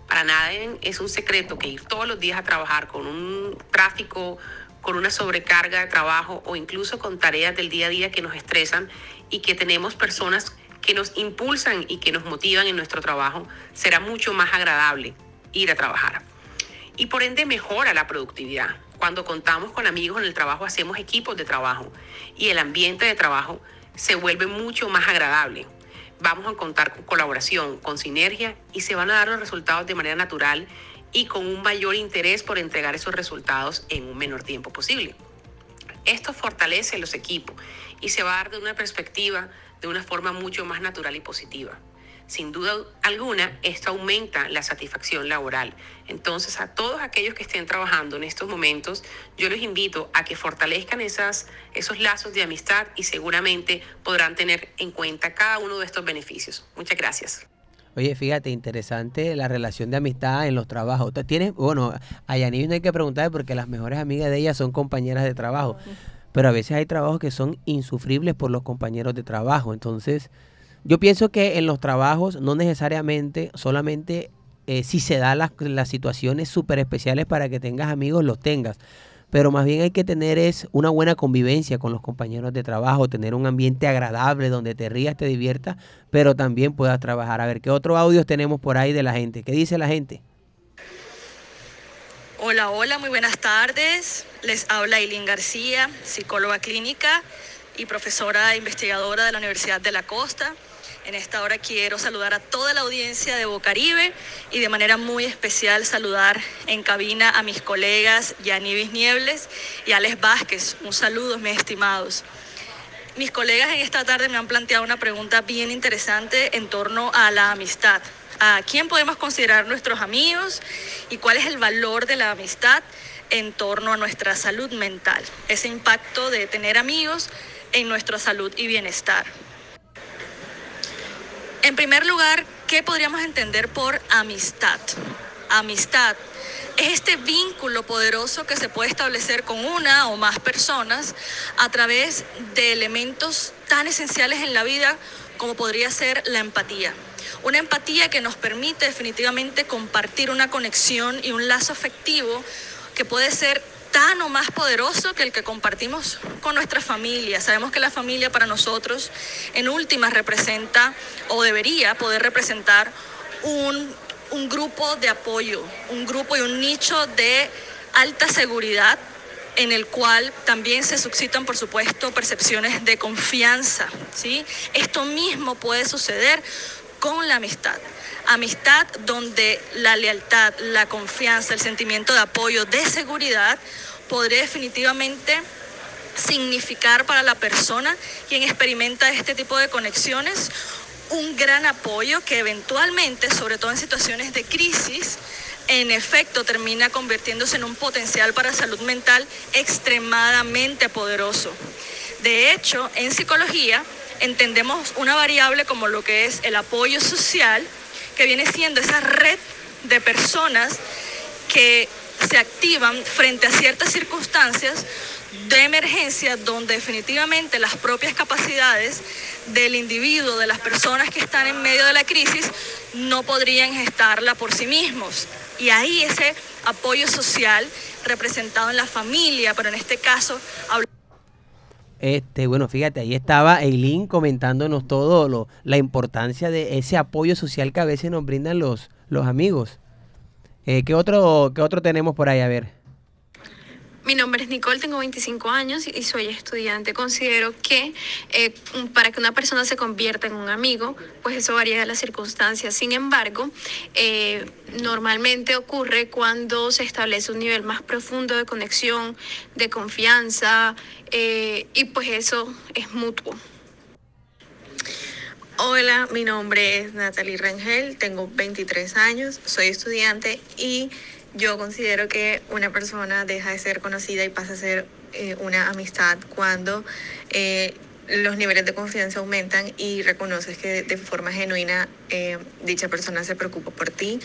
para nadie es un secreto que ir todos los días a trabajar con un tráfico, con una sobrecarga de trabajo o incluso con tareas del día a día que nos estresan y que tenemos personas que nos impulsan y que nos motivan en nuestro trabajo, será mucho más agradable ir a trabajar. Y por ende mejora la productividad. Cuando contamos con amigos en el trabajo hacemos equipos de trabajo y el ambiente de trabajo se vuelve mucho más agradable. Vamos a contar con colaboración, con sinergia y se van a dar los resultados de manera natural y con un mayor interés por entregar esos resultados en un menor tiempo posible. Esto fortalece los equipos y se va a dar de una perspectiva de una forma mucho más natural y positiva. Sin duda alguna, esto aumenta la satisfacción laboral. Entonces, a todos aquellos que estén trabajando en estos momentos, yo les invito a que fortalezcan esas, esos lazos de amistad y seguramente podrán tener en cuenta cada uno de estos beneficios. Muchas gracias. Oye, fíjate, interesante la relación de amistad en los trabajos. Tienes, bueno, a Yanis no hay que preguntar porque las mejores amigas de ella son compañeras de trabajo. Pero a veces hay trabajos que son insufribles por los compañeros de trabajo. Entonces, yo pienso que en los trabajos no necesariamente, solamente eh, si se dan las, las situaciones súper especiales para que tengas amigos, los tengas. Pero más bien hay que tener es una buena convivencia con los compañeros de trabajo, tener un ambiente agradable donde te rías, te diviertas, pero también puedas trabajar. A ver, ¿qué otros audios tenemos por ahí de la gente? ¿Qué dice la gente? Hola, hola, muy buenas tardes. Les habla Eileen García, psicóloga clínica y profesora e investigadora de la Universidad de la Costa. En esta hora quiero saludar a toda la audiencia de Bocaribe y de manera muy especial saludar en cabina a mis colegas Yanivis Niebles y Alex Vázquez. Un saludo, mis estimados. Mis colegas en esta tarde me han planteado una pregunta bien interesante en torno a la amistad. ¿A quién podemos considerar nuestros amigos y cuál es el valor de la amistad en torno a nuestra salud mental? Ese impacto de tener amigos en nuestra salud y bienestar. En primer lugar, ¿qué podríamos entender por amistad? Amistad es este vínculo poderoso que se puede establecer con una o más personas a través de elementos tan esenciales en la vida como podría ser la empatía. Una empatía que nos permite definitivamente compartir una conexión y un lazo afectivo que puede ser tan o más poderoso que el que compartimos con nuestra familia. Sabemos que la familia para nosotros en últimas representa o debería poder representar un, un grupo de apoyo, un grupo y un nicho de alta seguridad en el cual también se suscitan, por supuesto, percepciones de confianza. ¿sí? Esto mismo puede suceder con la amistad. Amistad donde la lealtad, la confianza, el sentimiento de apoyo, de seguridad, podría definitivamente significar para la persona quien experimenta este tipo de conexiones un gran apoyo que eventualmente, sobre todo en situaciones de crisis, en efecto termina convirtiéndose en un potencial para salud mental extremadamente poderoso. De hecho, en psicología entendemos una variable como lo que es el apoyo social, que viene siendo esa red de personas que se activan frente a ciertas circunstancias de emergencia donde definitivamente las propias capacidades del individuo, de las personas que están en medio de la crisis, no podrían gestarla por sí mismos. Y ahí ese apoyo social representado en la familia, pero en este caso Este, bueno, fíjate, ahí estaba Eileen comentándonos todo lo, la importancia de ese apoyo social que a veces nos brindan los, los amigos. Eh, ¿qué, otro, ¿Qué otro tenemos por ahí? A ver. Mi nombre es Nicole, tengo 25 años y soy estudiante. Considero que eh, para que una persona se convierta en un amigo, pues eso varía de las circunstancias. Sin embargo, eh, normalmente ocurre cuando se establece un nivel más profundo de conexión, de confianza, eh, y pues eso es mutuo. Hola, mi nombre es Natalie Rangel, tengo 23 años, soy estudiante y yo considero que una persona deja de ser conocida y pasa a ser eh, una amistad cuando eh, los niveles de confianza aumentan y reconoces que de forma genuina eh, dicha persona se preocupa por ti,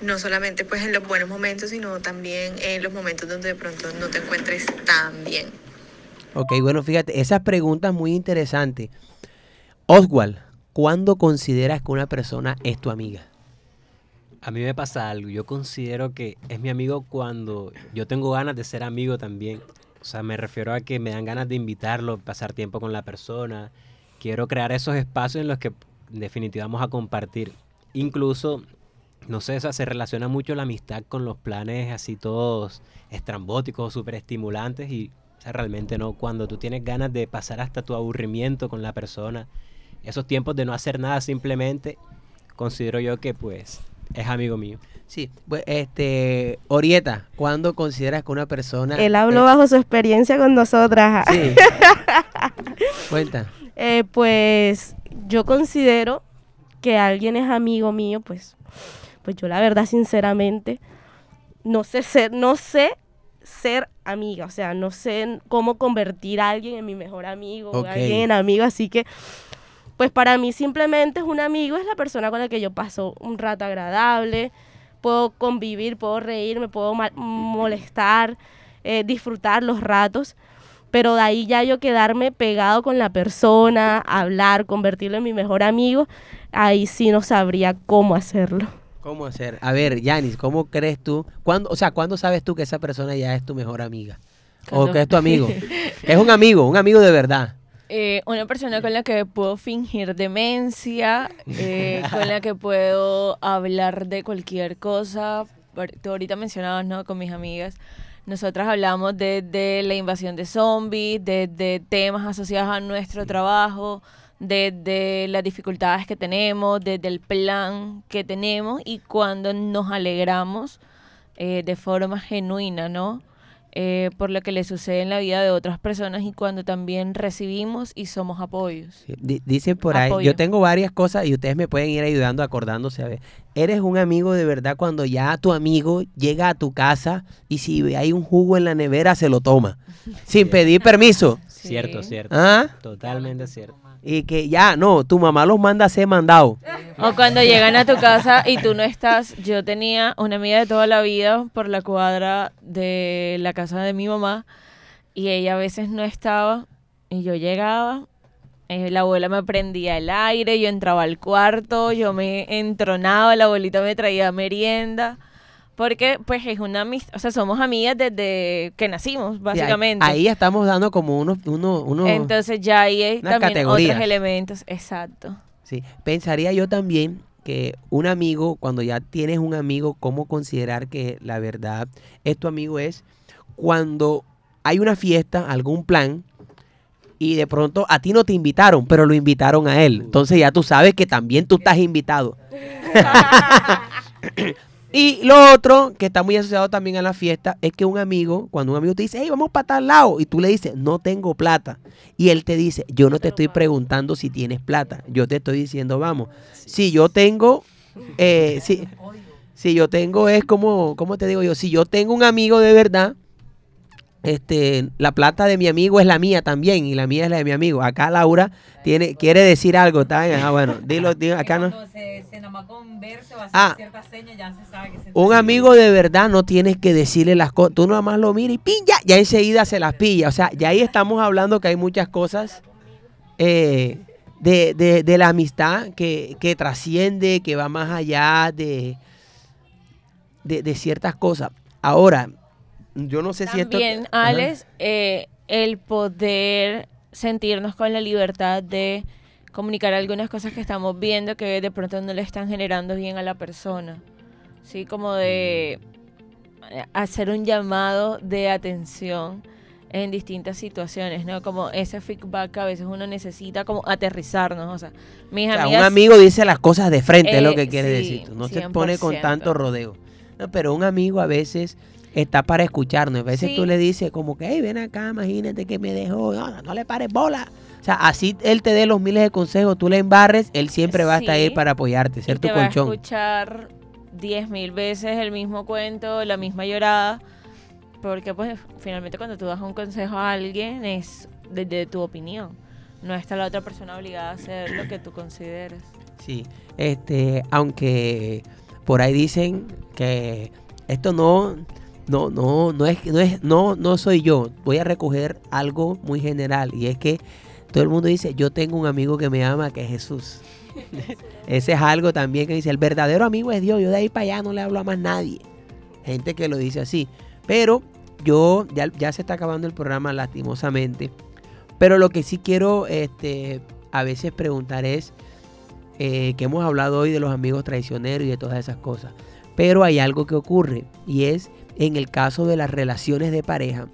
no solamente pues en los buenos momentos, sino también en los momentos donde de pronto no te encuentres tan bien. Ok, bueno, fíjate, esa pregunta es muy interesante. Oswald, ¿cuándo consideras que una persona es tu amiga? A mí me pasa algo. Yo considero que es mi amigo cuando yo tengo ganas de ser amigo también. O sea, me refiero a que me dan ganas de invitarlo, pasar tiempo con la persona. Quiero crear esos espacios en los que en definitiva vamos a compartir. Incluso, no sé, o sea, se relaciona mucho la amistad con los planes así todos estrambóticos, súper estimulantes y o sea, realmente no. Cuando tú tienes ganas de pasar hasta tu aburrimiento con la persona, esos tiempos de no hacer nada simplemente, considero yo que pues es amigo mío. Sí, pues, este, Orieta, ¿cuándo consideras que una persona... Él habló bajo su experiencia con nosotras. Sí. <laughs> Cuenta. Eh, pues yo considero que alguien es amigo mío, pues, pues yo la verdad, sinceramente, no sé ser, no sé ser amiga, o sea, no sé cómo convertir a alguien en mi mejor amigo, o alguien en amigo, así que, pues para mí simplemente es un amigo, es la persona con la que yo paso un rato agradable, puedo convivir, puedo reírme, puedo molestar, eh, disfrutar los ratos, pero de ahí ya yo quedarme pegado con la persona, hablar, convertirlo en mi mejor amigo, ahí sí no sabría cómo hacerlo. ¿Cómo hacer? A ver, Yanis, ¿cómo crees tú? ¿Cuándo, o sea, ¿cuándo sabes tú que esa persona ya es tu mejor amiga? O que es tu amigo. <laughs> es un amigo, un amigo de verdad. Eh, una persona con la que puedo fingir demencia, eh, con la que puedo hablar de cualquier cosa. Tú ahorita mencionabas, ¿no? Con mis amigas. Nosotras hablamos de, la invasión de zombies, de, de temas asociados a nuestro trabajo, de, de las dificultades que tenemos, desde el plan que tenemos y cuando nos alegramos eh, de forma genuina, ¿no? Eh, por lo que le sucede en la vida de otras personas y cuando también recibimos y somos apoyos. Di- Dicen por ahí, Apoyo. yo tengo varias cosas y ustedes me pueden ir ayudando acordándose. A ver, eres un amigo de verdad cuando ya tu amigo llega a tu casa y si hay un jugo en la nevera se lo toma, sin pedir permiso. Cierto, cierto. ¿Ah? Totalmente cierto. Y que ya, no, tu mamá los manda a ser mandado. O cuando llegan a tu casa y tú no estás. Yo tenía una amiga de toda la vida por la cuadra de la casa de mi mamá y ella a veces no estaba y yo llegaba Eh, la abuela me prendía el aire, yo entraba al cuarto, yo me entronaba, la abuelita me traía merienda. Porque, pues, es una amistad, o sea, somos amigas desde que nacimos, ahí- básicamente. Ahí, estamos dando como unos, uno, uno- Entonces ya ahí hay también categorías. otros elementos, exacto. Sí, pensaría yo también que un amigo, cuando ya tienes un amigo, cómo considerar que la verdad es tu amigo es cuando hay una fiesta, algún plan, y de pronto a ti no te invitaron, pero lo invitaron a él. Entonces ya tú sabes que también tú estás invitado. <laughs> <laughs> <laughs> y lo otro que está muy asociado también a la fiesta es que un amigo, cuando un amigo te dice, hey, vamos para tal lado, y tú le dices, no tengo plata, y él te dice, yo no te estoy preguntando si tienes plata, yo te estoy diciendo, vamos, si yo tengo, eh, si, <laughs> si yo tengo es como, ¿cómo te digo yo? Si yo tengo un amigo de verdad, este, la plata de mi amigo es la mía también y la mía es la de mi amigo. Acá Laura tiene, quiere decir algo, ¿está? Ah, bueno, <laughs> dilo, dilo, acá no. Ah, un amigo de verdad no tienes que decirle las cosas. Tú nada más lo miras y pin, ya, ya enseguida se las pilla. O sea, ya ahí estamos hablando que hay muchas cosas eh, de, de- de la amistad que, que trasciende, que va más allá de, de, de ciertas cosas. Ahora, yo no sé si esto... También. Alex, eh, el poder sentirnos con la libertad de comunicar algunas cosas que estamos viendo que de pronto no le están generando bien a la persona. Sí, como de hacer un llamado de atención en distintas situaciones, ¿no? Como ese feedback que a veces uno necesita como aterrizarnos, o sea, mis O sea, amigas un amigo dice las cosas de frente, es lo Eh, que quiere sí, decir. No se pone con 100%. tanto rodeo. No, pero un amigo a veces está para escucharnos. A veces tú le dices como que, hey, ven acá, imagínate que me dejó. No, no le pares bola. O sea, así él te dé los miles de consejos, tú le embarres, él siempre va a estar ahí para apoyarte, ser y tu te va a colchón. escuchar diez mil veces el mismo cuento, la misma llorada, porque pues finalmente cuando tú das un consejo a alguien es desde tu opinión, no está la otra persona obligada a hacer lo que tú consideres. Sí, este, aunque por ahí dicen que esto no, no, no, no es, no es, no, no soy yo. Voy a recoger algo muy general y es que todo el mundo dice, yo tengo un amigo que me ama, que es Jesús. <laughs> Ese es algo también que dice, el verdadero amigo es Dios, yo de ahí para allá no le hablo a más nadie. Gente que lo dice así. Pero yo, ya, ya se está acabando el programa lastimosamente. Pero lo que sí quiero este, a veces preguntar es, eh, que hemos hablado hoy de los amigos traicioneros y de todas esas cosas. Pero hay algo que ocurre y es en el caso de las relaciones de pareja.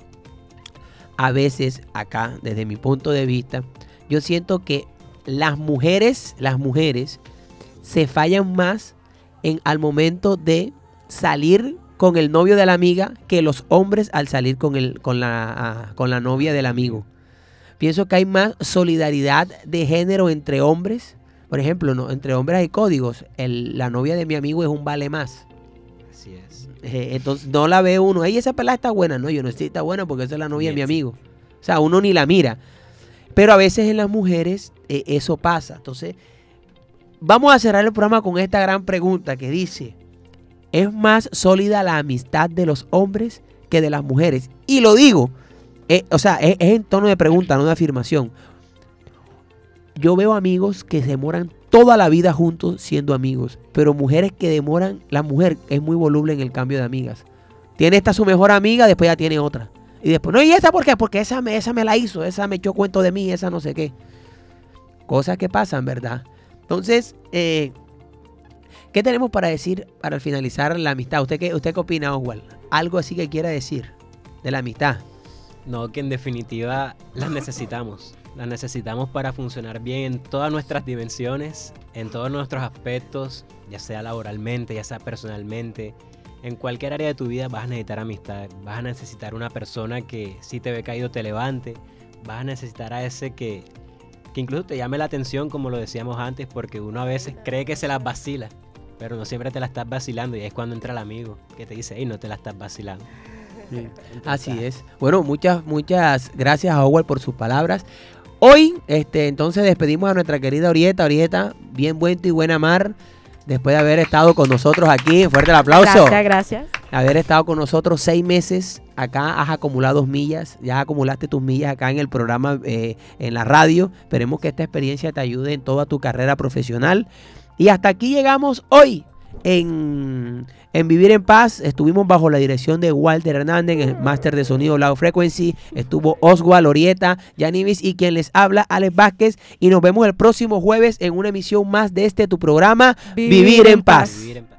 A veces acá, desde mi punto de vista, yo siento que las mujeres, las mujeres se fallan más en al momento de salir con el novio de la amiga que los hombres al salir con, el, con, la, con la novia del amigo. Pienso que hay más solidaridad de género entre hombres. Por ejemplo, no, entre hombres hay códigos. La novia de mi amigo es un vale más. Así es. Eh, entonces no la ve uno. Ey, esa pelada está buena. No, yo no si está buena porque esa es la novia de mi amigo. O sea, uno ni la mira. Pero a veces en las mujeres eh, eso pasa. Entonces, vamos a cerrar el programa con esta gran pregunta que dice, ¿es más sólida la amistad de los hombres que de las mujeres? Y lo digo, eh, o sea, es, es en tono de pregunta, no de afirmación. Yo veo amigos que se demoran toda la vida juntos siendo amigos, pero mujeres que demoran, la mujer es muy voluble en el cambio de amigas. Tiene esta su mejor amiga, después ya tiene otra. Y después, no, ¿y esa por qué? Porque esa me, esa me la hizo, esa me echó cuento de mí, esa no sé qué. Cosas que pasan, ¿verdad? Entonces, eh, ¿qué tenemos para decir para finalizar la amistad? ¿Usted qué, usted qué opina, Oswald? Algo así que quiera decir de la amistad. No, que en definitiva las necesitamos. Las necesitamos para funcionar bien en todas nuestras dimensiones, en todos nuestros aspectos, ya sea laboralmente, ya sea personalmente. En cualquier área de tu vida vas a necesitar amistad. Vas a necesitar una persona que si te ve caído te levante. Vas a necesitar a ese que, que incluso te llame la atención, como lo decíamos antes, porque uno a veces cree que se las vacila, pero no siempre te la estás vacilando. Y es cuando entra el amigo que te dice, hey, no te la estás vacilando. <laughs> Así es. Bueno, muchas, muchas gracias a Howard por sus palabras. Hoy, este, entonces despedimos a nuestra querida Orieta. Orieta, bien buen y buena mar. Después de haber estado con nosotros aquí, fuerte el aplauso. Gracias, gracias. haber estado con nosotros seis meses. Acá has acumulado millas, ya acumulaste tus millas acá en el programa, eh, en la radio. Esperemos que esta experiencia te ayude en toda tu carrera profesional. Y hasta aquí llegamos hoy en, en Vivir en Paz. Estuvimos bajo la dirección de Walter Hernández, el máster de sonido Loud Frequency. Estuvo Oswald Orieta, Yanivis y quien les habla, Alex Vázquez. Y nos vemos el próximo jueves en una emisión más de este tu programa, Vivir, en, paz. Vivir en paz.